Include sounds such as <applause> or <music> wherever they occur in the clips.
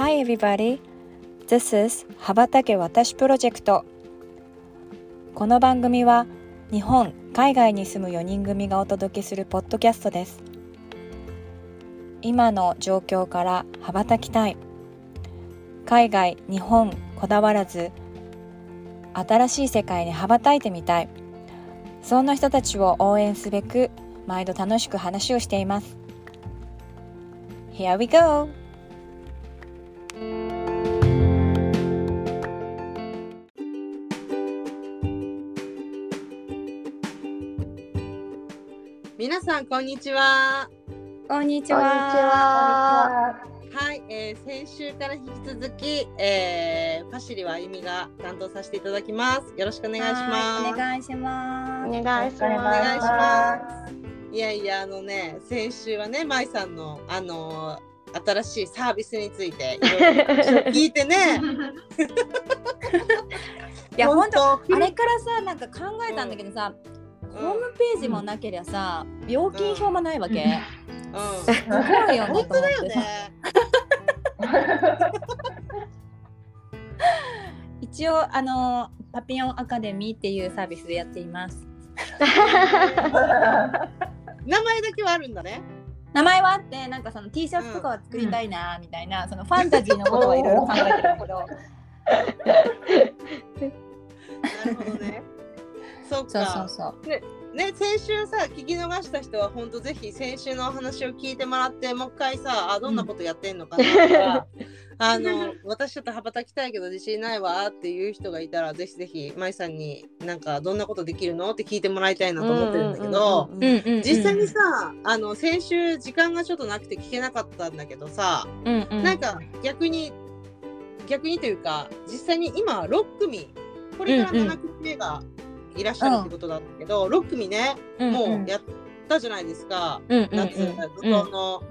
Hi everybody, this is 羽ばたけ私プロジェクトこの番組は日本、海外に住む4人組がお届けするポッドキャストです。今の状況から羽ばたきたい。海外、日本こだわらず新しい世界に羽ばたいてみたい。そんな人たちを応援すべく毎度楽しく話をしています。Here we go! さんこんにちは。こんにちこんにちはは。はい、えー先週から引き続き、えー、パシリはあゆみが担当させていただきます。よろしくお願いします。はいお願いしますお願いします。お願いします。いやいやあのね先週はねまいさんのあのー新しいサービスについて <laughs> いろいろ話を聞いてね。いや本当当あれからさなんか考えたんだけどさ、ホームページもなけりゃさ料金表もないわけ、うん、すごいよね本当だよね。一応あのパピヨンアカデミーっていうサービスでやっています。名前だけはあるんだね。名前はあってなんかその T シャツとかは作りたいなみたいな、そのファンタジーのことはいろいろ考えてるけど。<laughs> なるほどね。そっそうか。そうそう。ね、先週さ聞き逃した人は本当ぜひ先週のお話を聞いてもらってもう一回さあどんなことやってんのかなとか、あの私ちょっと羽ばたきたいけど自信ないわっていう人がいたらぜひぜひ舞さんになんかどんなことできるのって聞いてもらいたいなと思ってるんだけど、うんうんうんうんうんうん実際にさあの先週時間がちょっとなくて聞けなかったんだけどさ、うんうん。なんか逆に逆にというか実際に今6組これから7組目がいらっしゃるってことだったけど、6組ねうんもうやったじゃないですか、うんうんうん。夏うん向こうの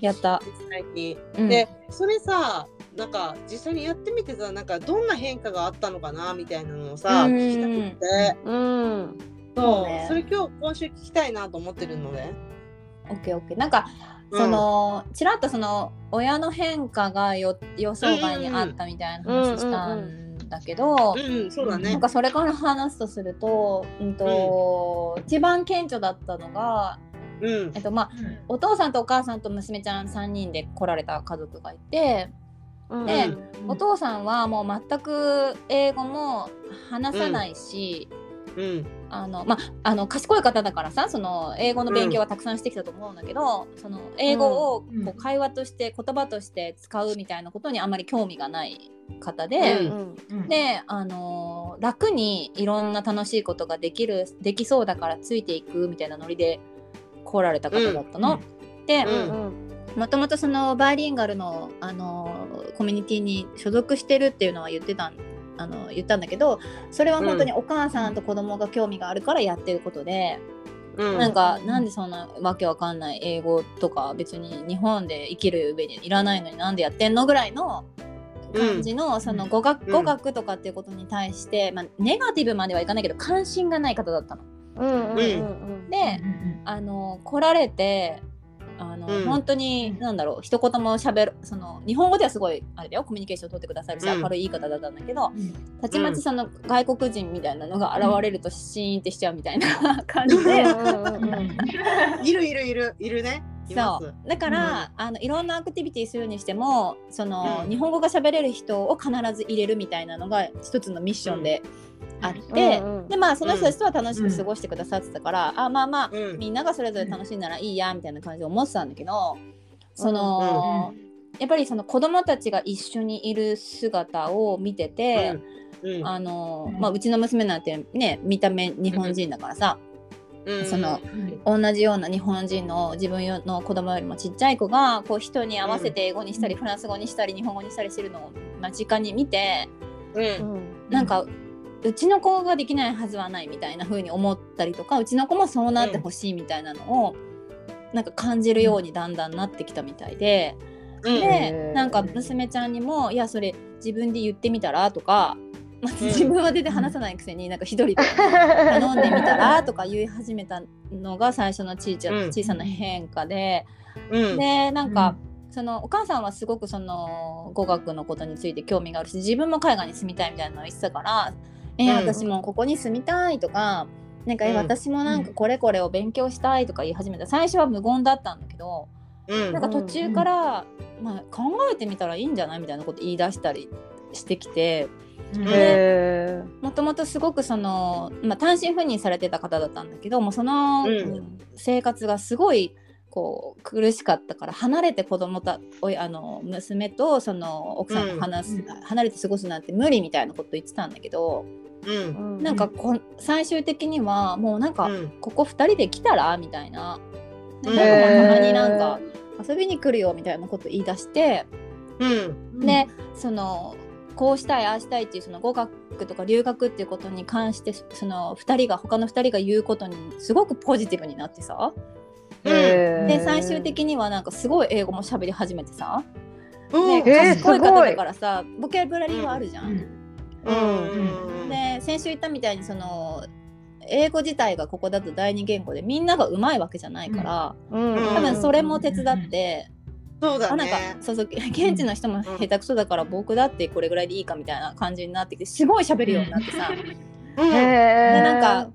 やった、実際に。うん。でそれさなんか実際にやってみてさなんかどんな変化があったのかなみたいなのをさ、うん聞きたくて。うん。そう。ね。それ今日今週聞きたいなと思ってるので。オッケーオッケー。なんかうん。その、ちらっとその親の変化がよ予想外にあったみたいな話したんだけど、うん、そうだね。なん。かそれから話すとすると,、うんと一番顕著だったのが、うん。えっとまあ、お父さんとお母さんと娘ちゃん3人で来られた家族がいてでお父さんはもう全く英語も話さないし、うん。あのまあ、あの賢い方だからさその英語の勉強はたくさんしてきたと思うんだけど、その英語をこう会話として言葉として使うみたいなことにあまり興味がない方で。うん。で、あのー楽にいろんな楽しいことができるできそうだからついていくみたいなノリで来られた方だったの。で、うん。もともとそのバイリンガルの、あのーコミュニティに所属してるっていうのは言ってたんあの言ったんだけどそれは本当にお母さんと子供が興味があるからやってることで、うん。なんかなんでそんなわけわかんない英語とか別に日本で生きる上にいらないのになんでやってんのぐらいの感じの,、その語学うん。語学とかっていうことに対して、まあ、ネガティブまではいかないけど関心がない方だったの。であの来られてあの、うん。本当に何だろう一言もしゃべるその日本語ではすごいあれだよ。コミュニケーションを取ってくださるし、うん。明るい言い方だったんだけどたちまちその外国人みたいなのが現れるとシーンってしちゃうみたいな <laughs> 感じで。<laughs> いるいるいる。いるね。そう。だから、あのいろんなアクティビティするにしてもその、うん。日本語が喋れる人を必ず入れるみたいなのが一つのミッションであって、うんうんでまあその人たちとは楽しく過ごしてくださってたから、あまあまあ、うん。みんながそれぞれ楽しいならいいやみたいな感じで思ってたんだけどその、やっぱりその子供たちが一緒にいる姿を見てて、うんあのまあ、うちの娘なんてね見た目日本人だからさ、うんその同じような日本人の自分の子供よりもちっちゃい子がこう人に合わせて英語にしたり、フランス語にしたり日本語にしたりしてるのを間近に見てうん。なんかうちの子ができないはずはないみたいな風に思ったりとかうちの子もそうなってほしいみたいなのを、なんか感じるようにだんだんなってきたみたいで、うん。でなんか娘ちゃんにも「いやそれ自分で言ってみたら?」とか、まあうん。<laughs> 自分は全然話さないくせになんか一人で頼んでみたらとか言い始めたのが最初の小さうん。小さな変化で、うん。でなんか、そのお母さんはすごくその語学のことについて興味があるし自分も海外に住みたいみたいなのを言ってたから「えうん。私も。ここに住みたい」とか「なんか、えうん。私もなんかこれこれを勉強したい」とか言い始めた。最初は無言だったんだけどうん。なんか途中から、まあ、考えてみたらいいんじゃないみたいなこと言い出したりしてきてもともとすごくその、まあ、単身赴任されてた方だったんだけどもうそのうん。生活がすごいこう苦しかったから離れて子供たおいあの娘とその奥さんと話す、うん離れて過ごすなんて無理みたいなこと言ってたんだけど、うん。ーなんかこ最終的にはもうなんか、うん。ここ2人で来たら？みたいな。でうん。僕もたまになんか遊びに来るよみたいなこと言い出して、うん。でそのこうしたいああしたいっていうその語学とか留学っていうことに関してその2人が他の2人が言うことにすごくポジティブになってさ。へー。で最終的にはなんかすごい英語も喋り始めてさ、うん。でえー賢い方だからさボキャブラリーはあるじゃん。うんで先週言ったみたいにその英語自体がここだと第二言語でみんながうまいわけじゃないから、うんうん多分それも手伝って、そうだあなんかねそうそう現地の人も下手くそだから僕だってこれぐらいでいいかみたいな感じになってきてすごい喋るようになってさ、うん。でへなんか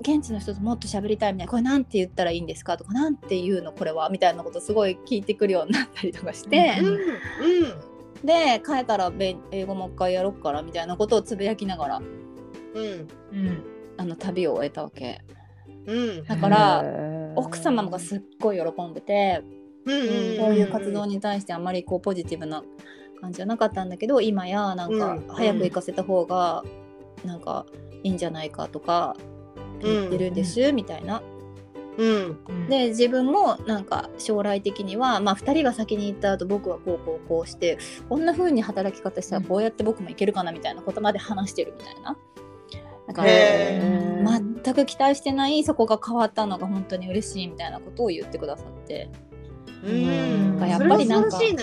現地の人ともっと喋りたいみたいなこれなんて言ったらいいんですかとかなんて言うのこれはみたいなことすごい聞いてくるようになったりとかして、うんうんで帰ったらべ英語もう一回やろっからみたいなことをつぶやきながら。うん。あの旅を終えたわけ。うん。だから奥様がすっごい喜んでてうんうんこういう活動に対してあまりこうポジティブな感じじゃなかったんだけど今やなんかうん。早く行かせた方がなんかいいんじゃないかとか言ってるんですみたいな。うん。で自分もなんか将来的には、まあ、2人が先に行った後僕はこうこうこうしてこんな風に働き方したらこうやって僕もいけるかなみたいなことまで話してるみたいな。だから全く期待してないそこが変わったのが本当に嬉しいみたいなことを言ってくださって。うん。やっぱりなんかね。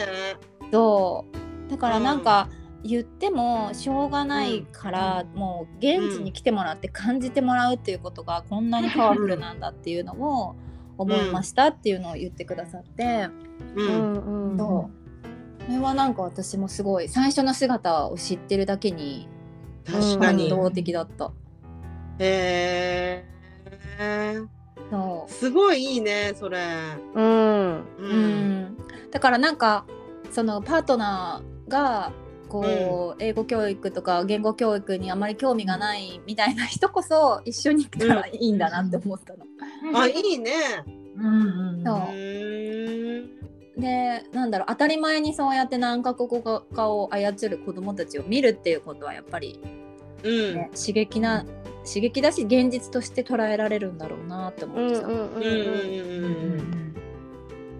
そう。だからなんか言ってもしょうがないから、もう現地に来てもらって感じてもらうっていうことがこんなにパワフルなんだっていうのを思いましたっていうのを言ってくださって、ううんんうん。そう。それはなんか私もすごい最初の姿を知ってるだけに感確かに。動的だった。へえそすごいいいねそれ。うん。うう、うん。だからなんかそのパートナーがこう、英語教育とか言語教育にあまり興味がないみたいな人こそ一緒に来たらいいんだなって思ったの。あいいね。そううーんでなんだろう当たり前にそうやって何カ国語かを操る子どもたちを見るっていうことはやっぱり、うん。ね刺激な刺激だし現実として捉えられるんだろうなって思ってさ。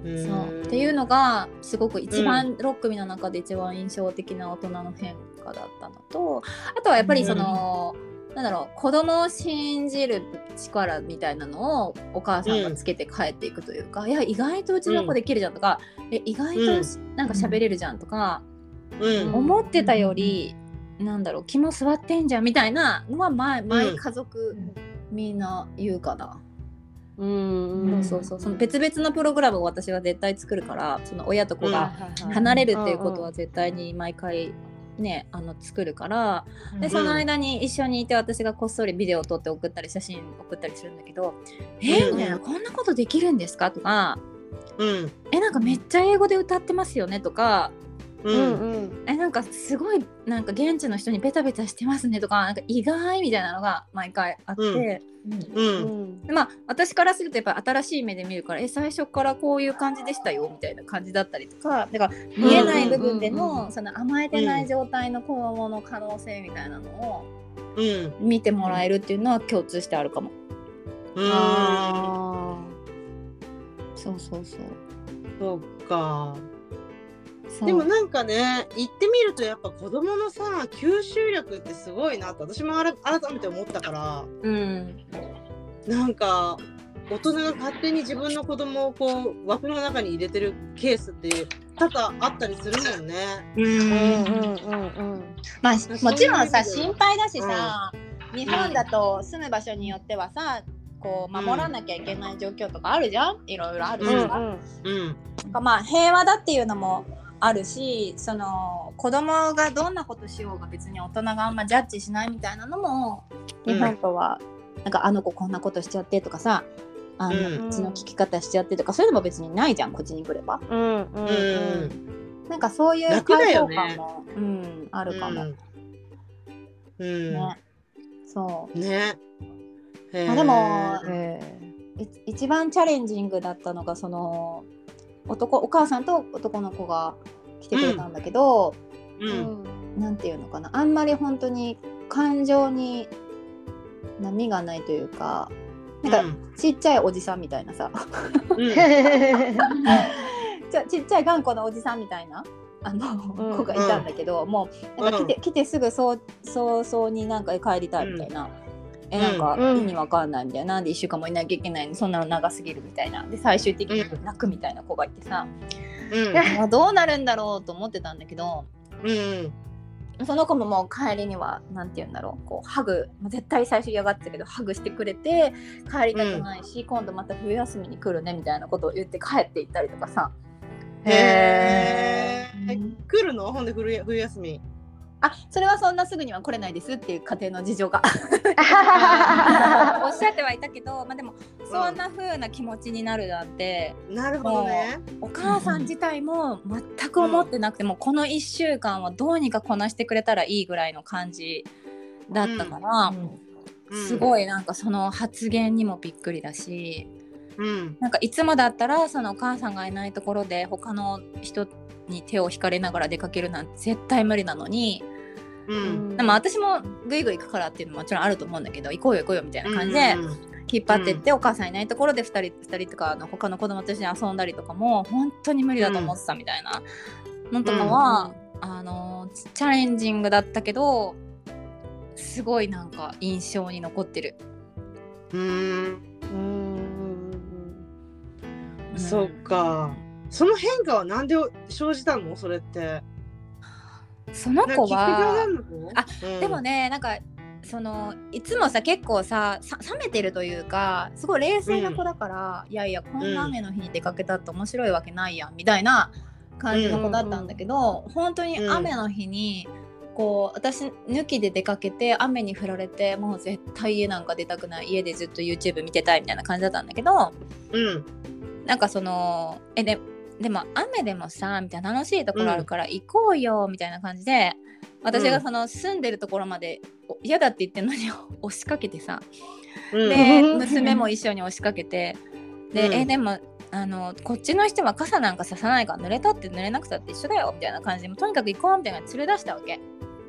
そう。っていうのがすごく一番、6組の中で一番印象的な大人の変化だったのとあとはやっぱりその、なんだろう子供を信じる力みたいなのをお母さんがつけて帰っていくというか、いや意外とうちの子できるじゃんとか、え意外となんか喋れるじゃんとか、うん。思ってたより、なんだろう気も座ってんじゃんみたいなのは毎毎家族みんな言うかな。うんうん。そうそうそう。その別々のプログラムを私は絶対作るからその親と子がうん。離れるっていうことは絶対に毎回ねあの作るからでその間に一緒にいて私がこっそりビデオを撮って送ったり写真送ったりするんだけど「えうんみたいなこんなことできるんですか?」とかうん「え？なんかめっちゃ英語で歌ってますよね」とかううんんうん。えなんかすごいなんか現地の人にベタベタしてますねとかなんか意外みたいなのが毎回あって、うん。ううん。んでまあ私からするとやっぱ新しい目で見るからえ最初からこういう感じでしたよみたいな感じだったりとかだから見えない部分でのその甘えてない状態の子供の可能性みたいなのをうん。見てもらえるっていうのは共通してあるかも。うん。あそうそうそう。そうかでもなんかね行ってみるとやっぱ子供のさ吸収力ってすごいなって私も改めて思ったからうん。なんか大人が勝手に自分の子供をこう枠の中に入れてるケースって多々あったりするもんね。うん。んうん。うんうんまあもちろんさ心配だしさ、日本だと住む場所によってはさこう守らなきゃいけない状況とかあるじゃん？いろいろあるしさ、うん。うん。うん。なんかまあ平和だっていうのもあるしその子供がどんなことしようが別に大人があんまジャッジしないみたいなのも日本とは、なんかあの子こんなことしちゃってとかさあの、うん。うちの聞き方しちゃってとかそういうのも別にないじゃんこっちに来れば。うんうんううん。んなんかそういう楽だ解放感も、うん、あるかも、うん。うん。ね。そう。ね。まあでも一番チャレンジングだったのがその男お母さんと男の子が来てくれたんだけど、うん。ん。なんていうのかな。あんまり本当に感情に波がないというかなんかちっちゃいおじさんみたいなさ。うん。う <laughs> んちょちっちゃい頑固なおじさんみたいなあの、うん。子がいたんだけど、もうなんか来て,、来てすぐそう早々になんか帰りたいみたいな。えなんかうん。意味わかんないみたいな、なんで1週間もいなきゃいけないの？そんなの長すぎるみたいな。で最終的に泣くみたいな子がいてさ、うん。あどうなるんだろうと思ってたんだけどうんその子ももう帰りにはなんて言うんだろう。こうハグ。まあ絶対最初嫌がってたけどハグしてくれて帰りたくないし、今度また冬休みに来るねみたいなことを言って帰っていったりとかさ、へえうん。来るの？ほんで冬冬休みあそれはそんなすぐには来れないですっていう家庭の事情が。<laughs> おっしゃってはいたけど、まあ、でもそんな風な気持ちになるなんて、なるほどね。お母さん自体も全く思ってなくても、この1週間はどうにかこなしてくれたらいいぐらいの感じだったから、すごいいなんかその発言にもびっくりだしうん。なんかいつもだったらそのお母さんがいないところで他の人に手を引かれながら出かけるなんて絶対無理なのに、うん。でも私もグイグイ行くからっていうのももちろんあると思うんだけど行こうよ行こうよみたいな感じで引っ張ってって、お母さんいないところで2人2人とかあの他の子供と一緒に遊んだりとかも本当に無理だと思ってたみたいな。のとかは、あのチャレンジングだったけどすごいなんか印象に残ってる。うん。うん。うんそっか。その変化はなんで生じたの？それってその子はあ何な？のでもねなんかそのいつもさ結構ささ冷めてるというかすごい冷静な子だから、いやいやこんな雨の日に出かけたって面白いわけないやんみたいな感じの子だったんだけど、本当に雨の日にこう私抜きで出かけて雨に降られてもう絶対家なんか出たくない家でずっと YouTube 見てたいみたいな感じだったんだけどうん。なんかそのえででも雨でもさみたいな楽しいところあるから行こうよみたいな感じで私がその住んでるところまでお嫌だって言ってるのに <laughs> 押しかけてさうん。で娘も一緒に押しかけてで、うん。えでもあのこっちの人は傘なんかささないから濡れたって濡れなくたって一緒だよみたいな感じでとにかく行こうみたいな連れ出したわけ。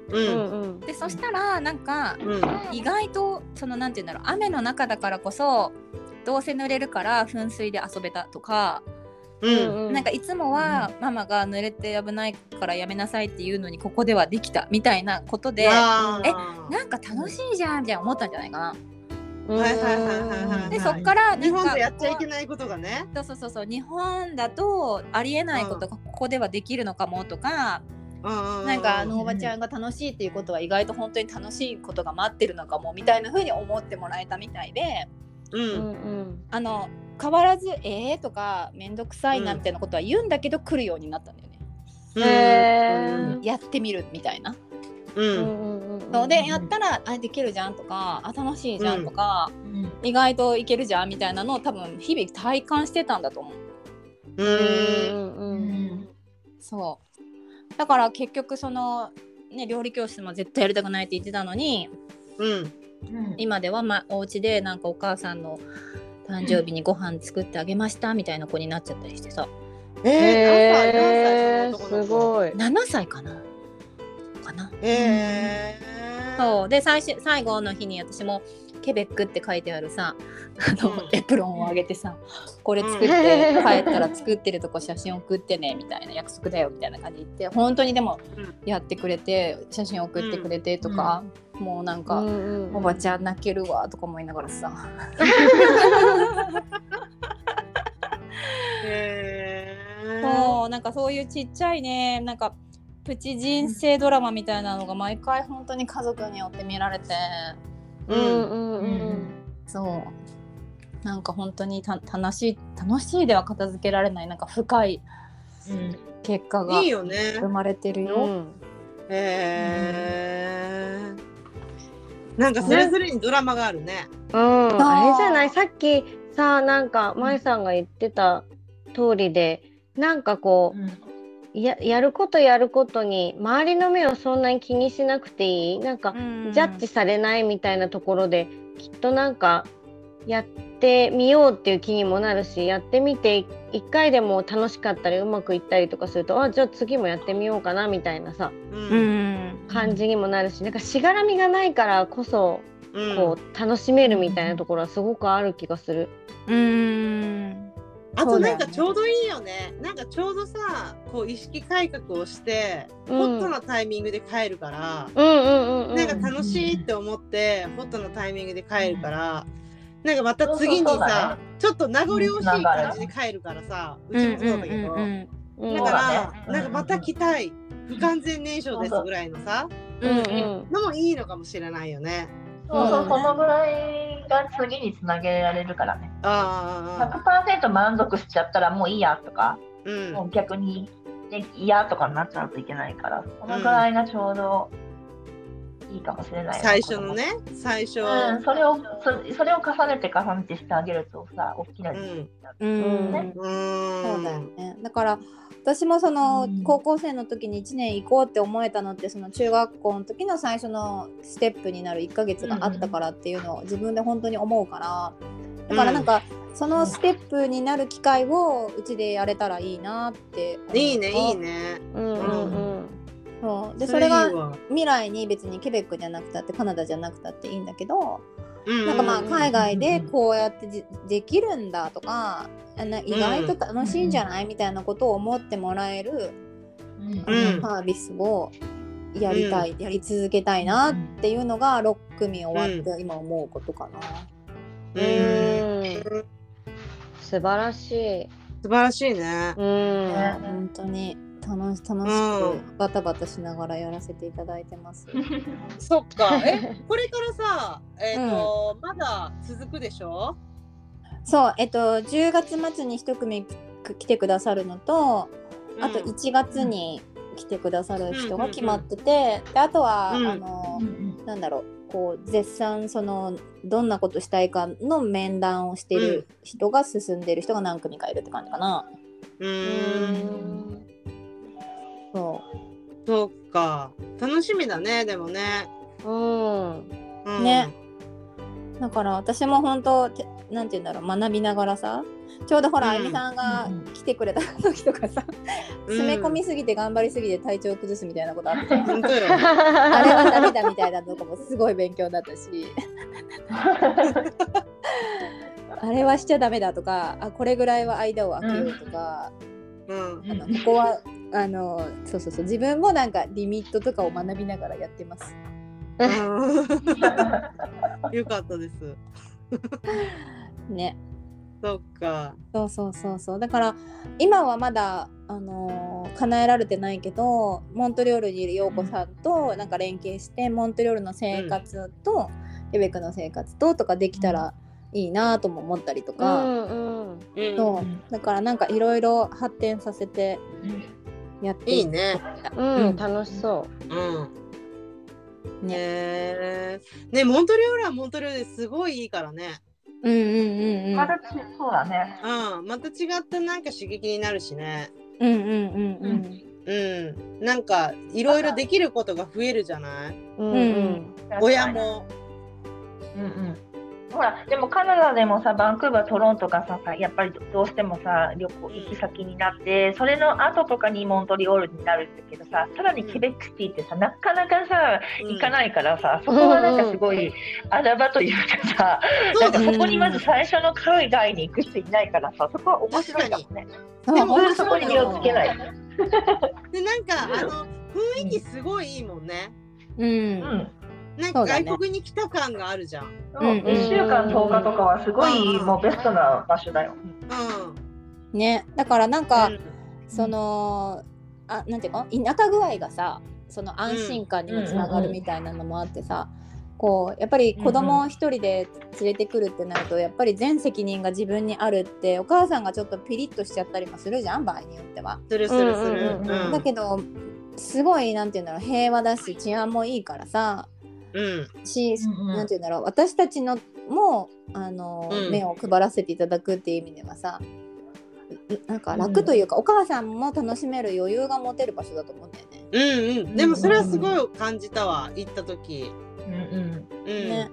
ううんんうん。でそしたらなんかうん。意外とそのなんて言うんだろう雨の中だからこそどうせ濡れるから噴水で遊べたとかうんなんかいつもはママが濡れて危ないからやめなさいっていうのにここではできたみたいなことでえなんか楽しいじゃんみたいな思ったんじゃないかな。うんはいはいはいはいはいでそっから日本なんかでやっちゃいけないことがね。そうそうそうそう。日本だとありえないことがここではできるのかもとか、ななんかあのおばちゃんが楽しいっていうことは意外と本当に楽しいことが待ってるのかもみたいな風に思ってもらえたみたいでううんん。あの変わらず「えー?」とか「めんどくさいな」みたいなことは言うんだけど来るようになったんだよね。うん。へやってみるみたいな。うん。うんうんうんそう。でやったらあできるじゃんとかあ楽しいじゃんとか、意外といけるじゃんみたいなのを多分日々体感してたんだと思う。うん。そう。だから結局その、ね、料理教室も絶対やりたくないって言ってたのにうん。今では、ま、お家でなんかお母さんの誕生日にご飯作ってあげましたみたいな子になっちゃったりしてさ。えへー。ー、何歳何歳そのすごい。7歳かな？かな？えー、そう。で最終最後の日に私もケベックって書いてあるさあの、うん。エプロンをあげてさこれ作ってうん。帰ったら作ってるとこ写真送ってねみたいな約束だよみたいな感じで言って本当にでもうん。やってくれて写真送ってくれてとか、もうなんか、おばちゃん泣けるわとか思いながらさ。<laughs> えー、そうなんかそういうちっちゃいねなんかプチ人生ドラマみたいなのが毎回本当に家族によって見られて。うんうんうん。そう。なんか本当にた楽しい楽しいでは片付けられないなんか深いうん。結果がいいよね。生まれてるよ。うん。へえなんかそれぞれにドラマがあるね。うん、あれじゃない？さっきさなんか舞さんが言ってた通りでなんかこうん。うややることやることに周りの目をそんなに気にしなくていい？なんかジャッジされないみたいなところできっとなんかやってみようっていう気にもなるしやってみて一回でも楽しかったりうまくいったりとかするとあじゃあ次もやってみようかなみたいなさううん。ん感じにもなるしなんかしがらみがないからこそうん。こう楽しめるみたいなところはすごくある気がする。うん。あとなんかちょうどいいよね。なんかちょうどさこう意識改革をしてうん。ホットなタイミングで帰るから、うんうんうんうん。なんか楽しいって思ってホットなタイミングで帰るから、なんかまた次にさ、ね。ちょっと名残惜しい感じで帰るからさ、うちもそうだけど、うんだから、ね。なんかまた来たい。不完全燃焼ですぐらいのさうんうん。のもいいのかもしれないよね。そうそう、そのぐらいが次につなげられるからね。ああ、100%満足しちゃったらもういいやとか、うん、もう逆に、ね、嫌とかになっちゃうといけないから、そのぐらいがちょうどいいかもしれない最初のね、最初、うん、それをそそれを重ねて重ねてしてあげるとさ大きなうん、そうだよね。だから私もそのうん。高校生の時に1年行こうって思えたのってその中学校の時の最初のステップになる1ヶ月があったからっていうのを自分で本当に思うからだからなんかそのステップになる機会をうちでやれたらいいなっていいね、いいね。うん。うん。そうでそれいいそれがわ。未来に別にケベックじゃなくたってカナダじゃなくたっていいんだけどうんなんかまあ海外でこうやってじできるんだとかあな意外と楽しいんじゃないみたいなことを思ってもらえるうん。サービスをやりたい、やり続けたいなっていうのが6組終わって今思うことかな。うん。うん。素晴らしい。素晴らしいね。うん。ね本当に楽し楽しうくバタバタしながらやらせていただいてます。<laughs> そっか。え、<laughs> これからさ、えっ、と、まだ続くでしょ？そうえっと10月末に1組く来てくださるのとあとうん1月に来てくださる人が決まってて、であとは、うん。あのなんだろうこう絶賛そのどんなことしたいかの面談をしてる人が進んでる人が何組かいるって感じかな。ううーん。んそそっか。楽しみだね、でもね。うん。うん、ね。うだから私も本当てなんて言うんだろう学びながらさちょうどほら、うん。あゆみさんがうん。来てくれた時とかさ、うん。詰め込みすぎて頑張りすぎて体調崩すみたいなことあって本当よ。<laughs> あれはダメだみたいなのとかもすごい勉強だったし。<laughs> あれはしちゃダメだとかあこれぐらいは間を空けようとか、うん。あのここはあのそうそうそう自分もなんかリミットとかを学びながらやってます。うんよかったです。ね。そっか。そうそうそうそうだから今はまだ、あのー叶えられてないけどモントリオールにいる陽子さんとなんか連携してモントリオールの生活と、ケベックの生活ととかできたらいいなとも思ったりとうか、んうんうんそうだからなんかいろいろ発展させてやっていいね。うん楽しそうん。ねねねモントリオールはモントリオールですごいいいからね。うんうんうんうんまだちそうだね。うん。また違ったなんか刺激になるしね。うんうんうんうんうん。なんかいろいろできることが増えるじゃない？う。うんうん親も。うんうん。ほら、でもカナダでもさ、バンクーバー、トロントがさ、やっぱりどうしてもさ、旅行行き先になって、それの後とかにモントリオールになるんだけどさ、さらにケベックシティってさ、なかなかさ、行かい。ないからさ、そこはなんかすごい穴場というかさ、なんかだそこにまず最初の海外に行く人いないからさ、そこは面白いかもね。でもそこに身をつけない。でなんかあの雰囲気すごいいいもんね。うんうん。なんか外国に来た感があるじゃん。そううん1週間10日とかはすごいうんもうベストな場所だよ。うん。ねだからなんか、うんそのあなんていうの田舎具合がさその安心感にもつながるみたいなのもあってさ、こうやっぱり子供を一人で連れてくるってなると、やっぱり全責任が自分にあるってお母さんがちょっとピリッとしちゃったりもするじゃん場合によっては。するするする。だけどすごいなんて言うんだろう平和だし治安もいいからさうんし、うんうんなんて言うんだろう私たちのもあの、うん目を配らせていただくっていう意味ではさんなんか楽というか、お母さんも楽しめる余裕が持てる場所だと思うんだよね。うんうん。でもそれはすごい感じたわ行った時。うんうんうん。ね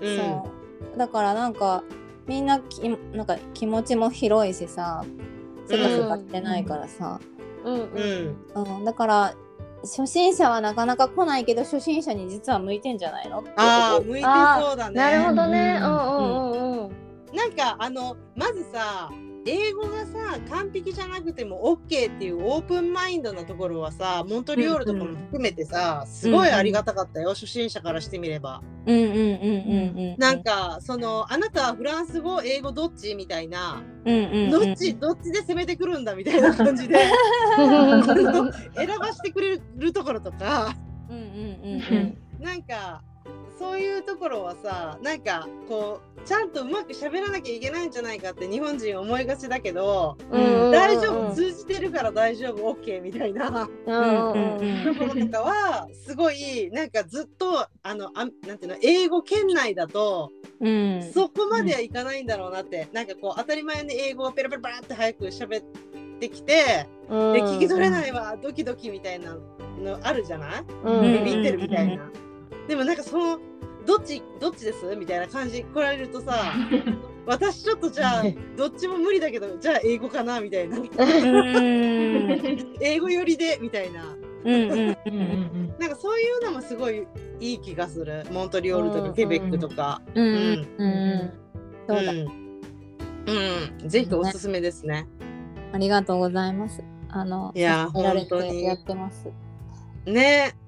うん。そうだからなんかみんなきなんか気持ちも広いしさせかせかしてないからさ、うんううんん。うんだから初心者はなかなか来ないけど初心者に実は向いてんじゃないの？ってああ向いてそうだね。なるほどね。ううんんうんうんうん。なんかあのまずさ英語がさ完璧じゃなくても OK っていうオープンマインドなところはさモントリオールとかも含めてさ、すごいありがたかったよ、初心者からしてみれば。うんうんうんうんうんなんかそのあなたはフランス語英語どっちみたいな、うんうんうんどっちどっちで攻めてくるんだみたいな感じで <laughs> 選ばしてくれるところとか。うんうんうん。なんかそういうところはさなんかこうちゃんとうまく喋らなきゃいけないんじゃないかって日本人思いがちだけど、うん大丈夫通じてるから大丈夫 OK みたいな。んところとかはすごいなんかずっとあのあなんていうの英語圏内だとうん。そこまではいかないんだろうなって、なんかこう当たり前に英語をペラペラペラって早く喋ってきて、うん。で聞き取れないわドキドキみたいなのあるじゃない？うん。ビビってるみたいな。でもなんかそのどっちどっちです？みたいな感じ来られるとさ <laughs> 私ちょっとじゃあどっちも無理だけどじゃあ英語かな？みたいな。うん。英語寄りでみたいな。なんかそういうのもすごいいい気がする。モントリオールとうん。かケベックとか。うんうんうん。そうだ。うん。うん、ぜひおすすめですね。ありがとうございます。あのいや本当に。てやってます。ね。うん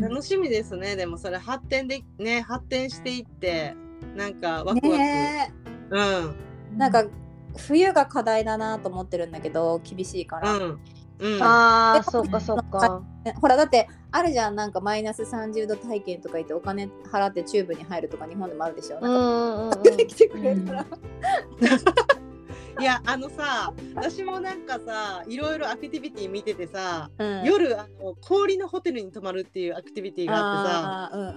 楽しみですね。でもそれ発展でね発展していってなんかワクワク、ねうん。えなんか冬が課題だなと思ってるんだけど厳しいから、うん。うん。ああ、そうかそうか。ねほらだってあるじゃん。なんかマイナス30度体験とか言ってお金払ってチューブに入るとか日本でもあるでしょ、うなんかんうんうん。出てきてくれたら、<laughs> いやあのさ私もなんかさいろいろアクティビティ見ててさ、うん夜あの氷のホテルに泊まるっていうアクティビティがあってさあーうんうん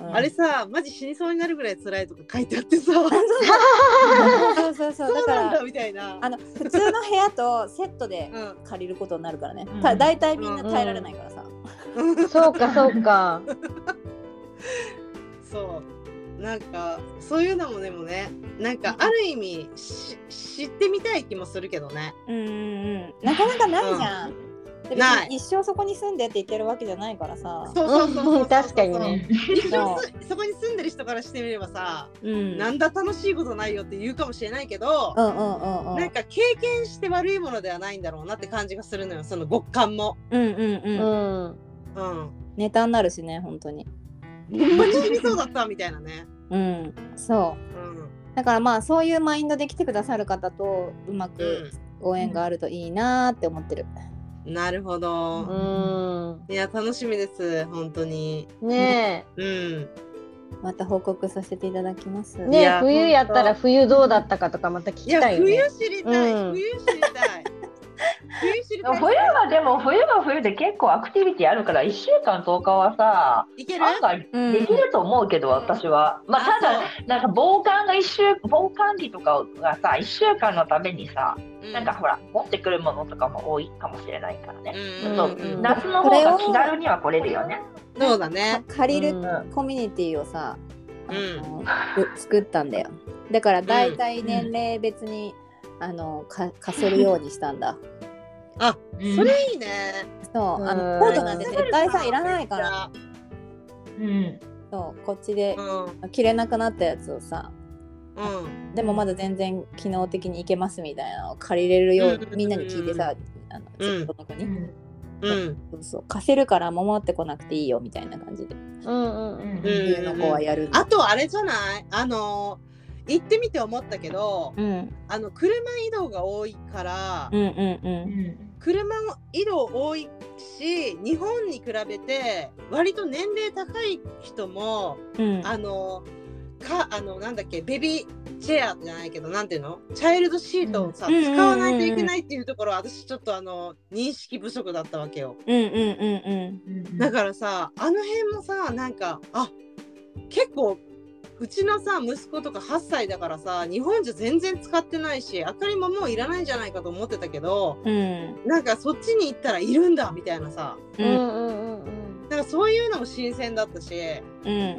うんうんあれさマジ死にそうになるぐらい辛いとか書いてあってさ <laughs> そうそうそうだからだみたいな。あの普通の部屋とセットでうん借りることになるからね、うんた大体みんな耐えられないからさ、そうかそうか。そうなんかそういうのもでもねなんかある意味し知ってみたい気もするけどね。うんうんうんなかなかないじゃん、で別ないに一生そこに住んでって言ってるわけじゃないからさそうそうそうそうそう確かにね。一生すそこに住んでる人からしてみればさ、うんなんだ楽しいことないよって言うかもしれないけど、うんうんうんうんなんか経験して悪いものではないんだろうなって感じがするのよその極感も。うんうんううんん。うん。ネタになるしね本当にほんまに死にそうだったみたいなね。うんそううん。だからまあそういうマインドで来てくださる方とうまく応援があるといいなーって思ってる、なるほど。うん。いや楽しみです本当に。ねうん。また報告させていただきますえ。ねえいや冬やったら冬どうだったかとかまた聞いやきたいよ冬ね。知りたい、うん冬知りたい。冬はでも冬は冬で結構アクティビティあるから1週間10日はさいける？できると思うけど私は。まあただなんか防寒が一週防寒着とかがさ1週間のためにさそうなんかほら持ってくるものとかも多いかもしれないからね。うん夏の方が気軽には来れるよね。そうだね。借りるうん。コミュニティをさ、うん。作ったんだよ。だから大体年齢別に、あのか貸せるようにしたんだ。あ、それいいね。そうあうん。のコートなん。て絶対さいらないから。うん。そうこっちでうん。着れなくなったやつをさ。うん。でもまだ全然機能的にいけますみたいなのを借りれるよううん。みんなに聞いてさあのうんちょっとこに、うん。うん。そうそう。貸せるから守ってこなくていいよみたいな感じで。うんうんうん。冬の子はやる。あとあれじゃない？あの行ってみて思ったけど、うんあの車移動が多いから、うん。うんううん。ん車移動多いし日本に比べて割と年齢高い人もうん。あのかあのなんだっけベビーチェアじゃないけどなんていうの？チャイルドシートをさ、うん使わないといけないっていうところは私ちょっとあの認識不足だったわけよ。うんうんうん。だからさあの辺もさなんかあ結構うちのさ息子とか8歳だからさ日本じゃ全然使ってないしあかりももういらないんじゃないかと思ってたけどうん。うんなんかそっちに行ったらいるんだみたいなさ。ううんんかそういうのも新鮮だったしうん。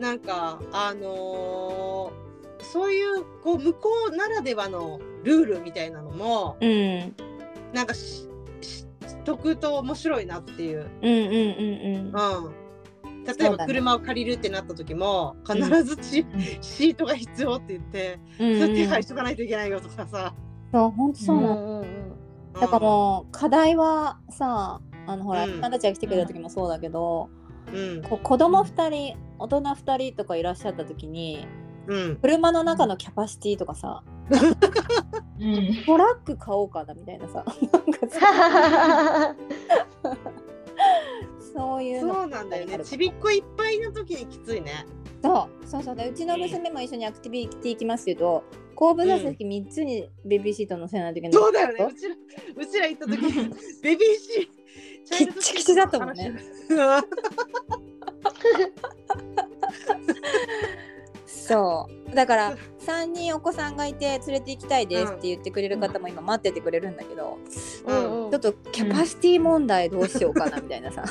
なんかあのーそういうこう向こうならではのルールみたいなのもうん。なんかしし得と面白いなっていう。うんうんうん。うん例えば車を借りるってなった時も必ずシ,、シートが必要って言って、うん手配しとかないといけないよとかさ。そう本当そうなの。うんうんうん。うんだからもう課題はさあのほら、うん。たちが来てくれた時もそうだけど、うん。こう子供2人大人2人とかいらっしゃった時にうん。車の中のキャパシティとかさうん。トラック買おうかなみたいなさなんかさ <laughs> そういうのそうなんだよね。ちびっこいっぱいの時にきついね。そう。そうそう。でうちの娘も一緒にアクティビティ行きますけど後部座席3つにベビーシート乗せないといけない、そうだよね。う。ちらうちら行った時 <laughs> ベビーシーキッチキチだったもんね。そう。だから3人お子さんがいて連れて行きたいですって言ってくれる方も今待っててくれるんだけど、うんうん。ちょっとキャパシティ問題どうしようかなみたいなさ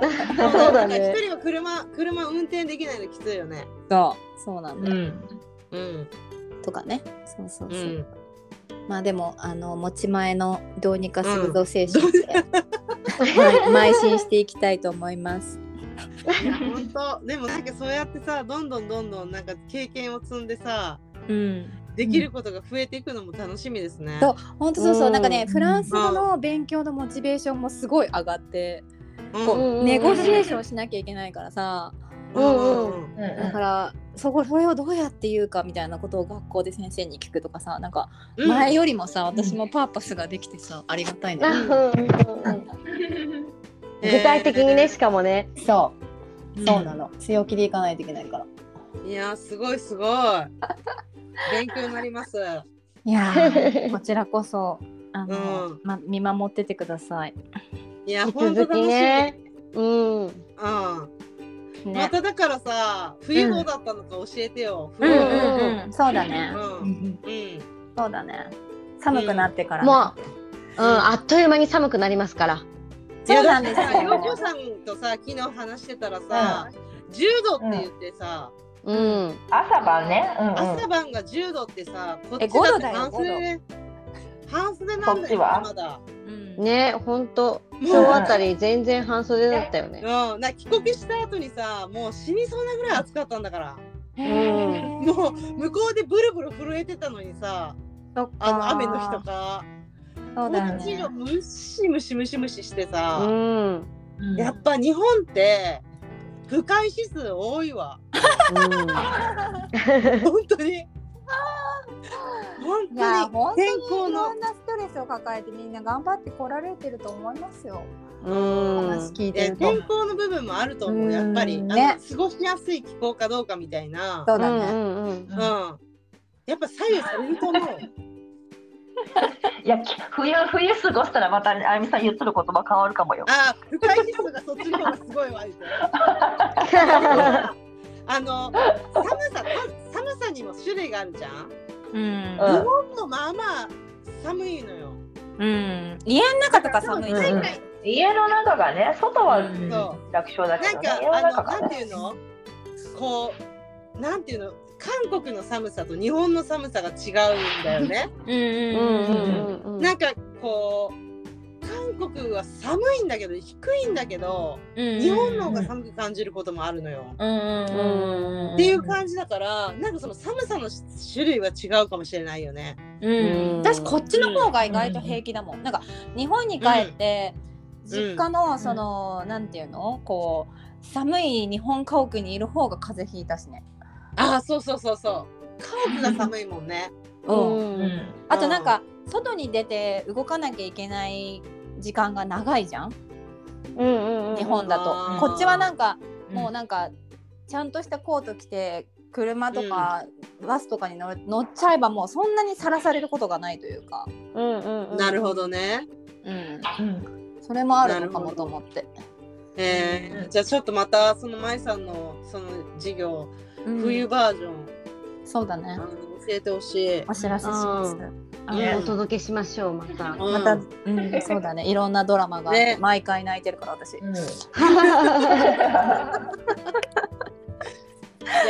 そうだね。一人は車車運転できないのきついよね。そう。そうなんだよ、うん。うん。とかね。そうそうそう、うん。まあでもあの持ち前のどうにかするぞ精神で、ま邁進していきたいと思います。本当。でもなんかそうやってさどんどんどんどんなんか経験を積んでさうん。できることが増えていくのも楽しみですね。そう本当そうそう、うんなんかねフランス語の勉強のモチベーションもすごい上がって、こううんうんネゴシエーションしなきゃいけないからさ。うんうんうん。だからそこそれをどうやって言うかみたいなことを学校で先生に聞くとかさなんかうん。前よりもさ、私もパーパスができてさありがたいね、うん。うんうん具体的にねしかもね。そう。そうなの。強気でいかないといけないから。いやすごいすごい。勉強になります。いやーこちらこそあの、うん。ま、見守っててください、いや本当楽しみ。ねうん。うん。ね。まただからさ冬どうだったのか教えてよ。うん。冬。うんうんそうだね、うん。うん。そうだね。寒くなってからね、もう、うん、あっという間に寒くなりますから。そうなんですよ。陽子さんとさ昨日話してたらさ、10度って言ってさ、うん。朝晩ね。うんうん。朝晩が10度ってさこっちえ5度だって半袖半袖なんだよこっちは？まだ。うんねほんともう今日あたり全然半袖だったよね。うん、な帰国した後にさもう死にそうなぐらい暑かったんだから。へー。もう向こうでブルブル震えてたのにさそっか。あの雨の日とか。そうだよね。こっちがムシムシムシムシしてうさ、ん。うん。やっぱ日本って不快指数多いわ。<laughs> 本当に本当に <laughs> 本当に天候の。いろんなストレスを抱えてみんな頑張ってこられてると思いますよ。うん。話聞いてえると。天候の部分もあると思う。やっぱり、ねの過ごしやすい気候かどうかみたいな。そうだね。うんうんうん。やっぱ左右されると思う。<laughs> いやき冬冬過ごしたらまたあゆみさん言ってる言葉変わるかもよ。あー不快指数がそっちの方がすごいわ <laughs> あの寒さた寒さにも種類があるじゃんうん日本もまあまあ寒いのようん。家の中とか寒いし。うん家の中がね外は楽勝だうなんけどね。家のかあの。なんていうの？こうなんていうの？韓国の寒さと日本の寒さが違うんだよね。うんうんうんうんうんなんかこう韓国は寒いんだけど低いんだけどうん。日本の方が寒く感じることもあるのよ。うんうんうん。っていう感じだからなんかその寒さの種類は違うかもしれないよね。うん。私こっちの方が意外と平気だもん。なんか日本に帰って実家のそのなんていうの？こう寒い日本家屋にいる方が風邪ひいたしね。ああそうそうそうそう。家屋が寒いもんね。うん。うんあとなんか外に出て動かなきゃいけない時間が長いじゃん。うんうんうん日本だと。こっちはなんかうん。もうなんかちゃんとしたコート着て車とかバスとかに乗る乗っちゃえばもうそんなにさらされることがないというか、うんうんうん。なるほどね。うん、うん。それもあるのかもと思って、えー、じゃあちょっとまたその舞さんのその授業、うん。冬バージョン。そうだねえてほしい。お知らせします。お届けしましょうまた。うん。また、うん、そうだね。いろんなドラマがね。毎回泣いてるから私、うん。<laughs> じ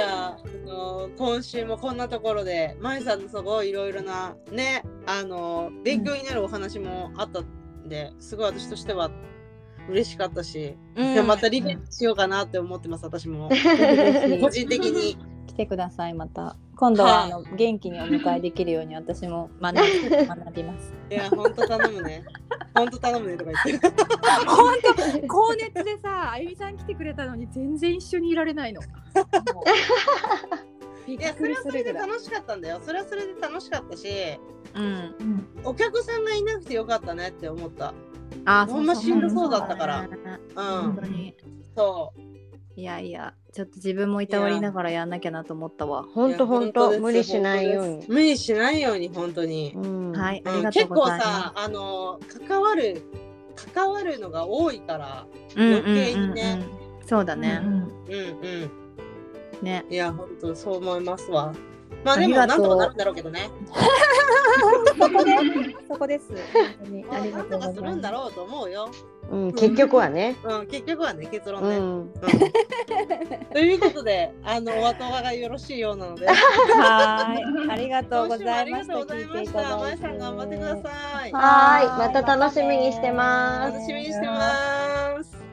ゃあ、あの今週もこんなところで、まいさんのすごいいろいろなね、あの勉強になるお話もあったんで、すごい私としては嬉しかったし、うん。じゃあまたリベンジしようかなって思ってます、私も。ぜ <laughs> 個人的に。来てくださいまた今度はあの元気にお迎えできるように私も <laughs> 学び学びますいや、ほんと頼むね。ほんと頼むねとか言って。<laughs> 本当高熱でさあゆみさん来てくれたのに全然一緒にいられないの <laughs> いや、それはそれで楽しかったんだよ。それはそれで楽しかったし、うんうんお客さんがいなくてよかったねって思った。あほんましんどそうだったからうん。本当にそう。いやいやちょっと自分もいたわりながらや。んなきゃなと思ったわ。本当本当。無理しないように。無理しないように、本当に。うん。はいあうん。りがとう結構ございまさ、あの、関わる、関わるのが多いから、余計にねうんうん。うんそうだね、うんうん。ね。いや、本当そう思いますわ。まああでも、なんとかなるんだろうけどね。<laughs> そこでそこです。<laughs> 本当に。まあ、ありなんとかすがとうございまするんだろうと思うよ。うん結局はね。うん、結局はね、結論ね。うん。うんということで、あの、お後がよろしいようなので。はーいありがとうございました <laughs> りがとうございました。まえさん頑張ってください。ははい、また楽しみにしてます。楽しみにしてます。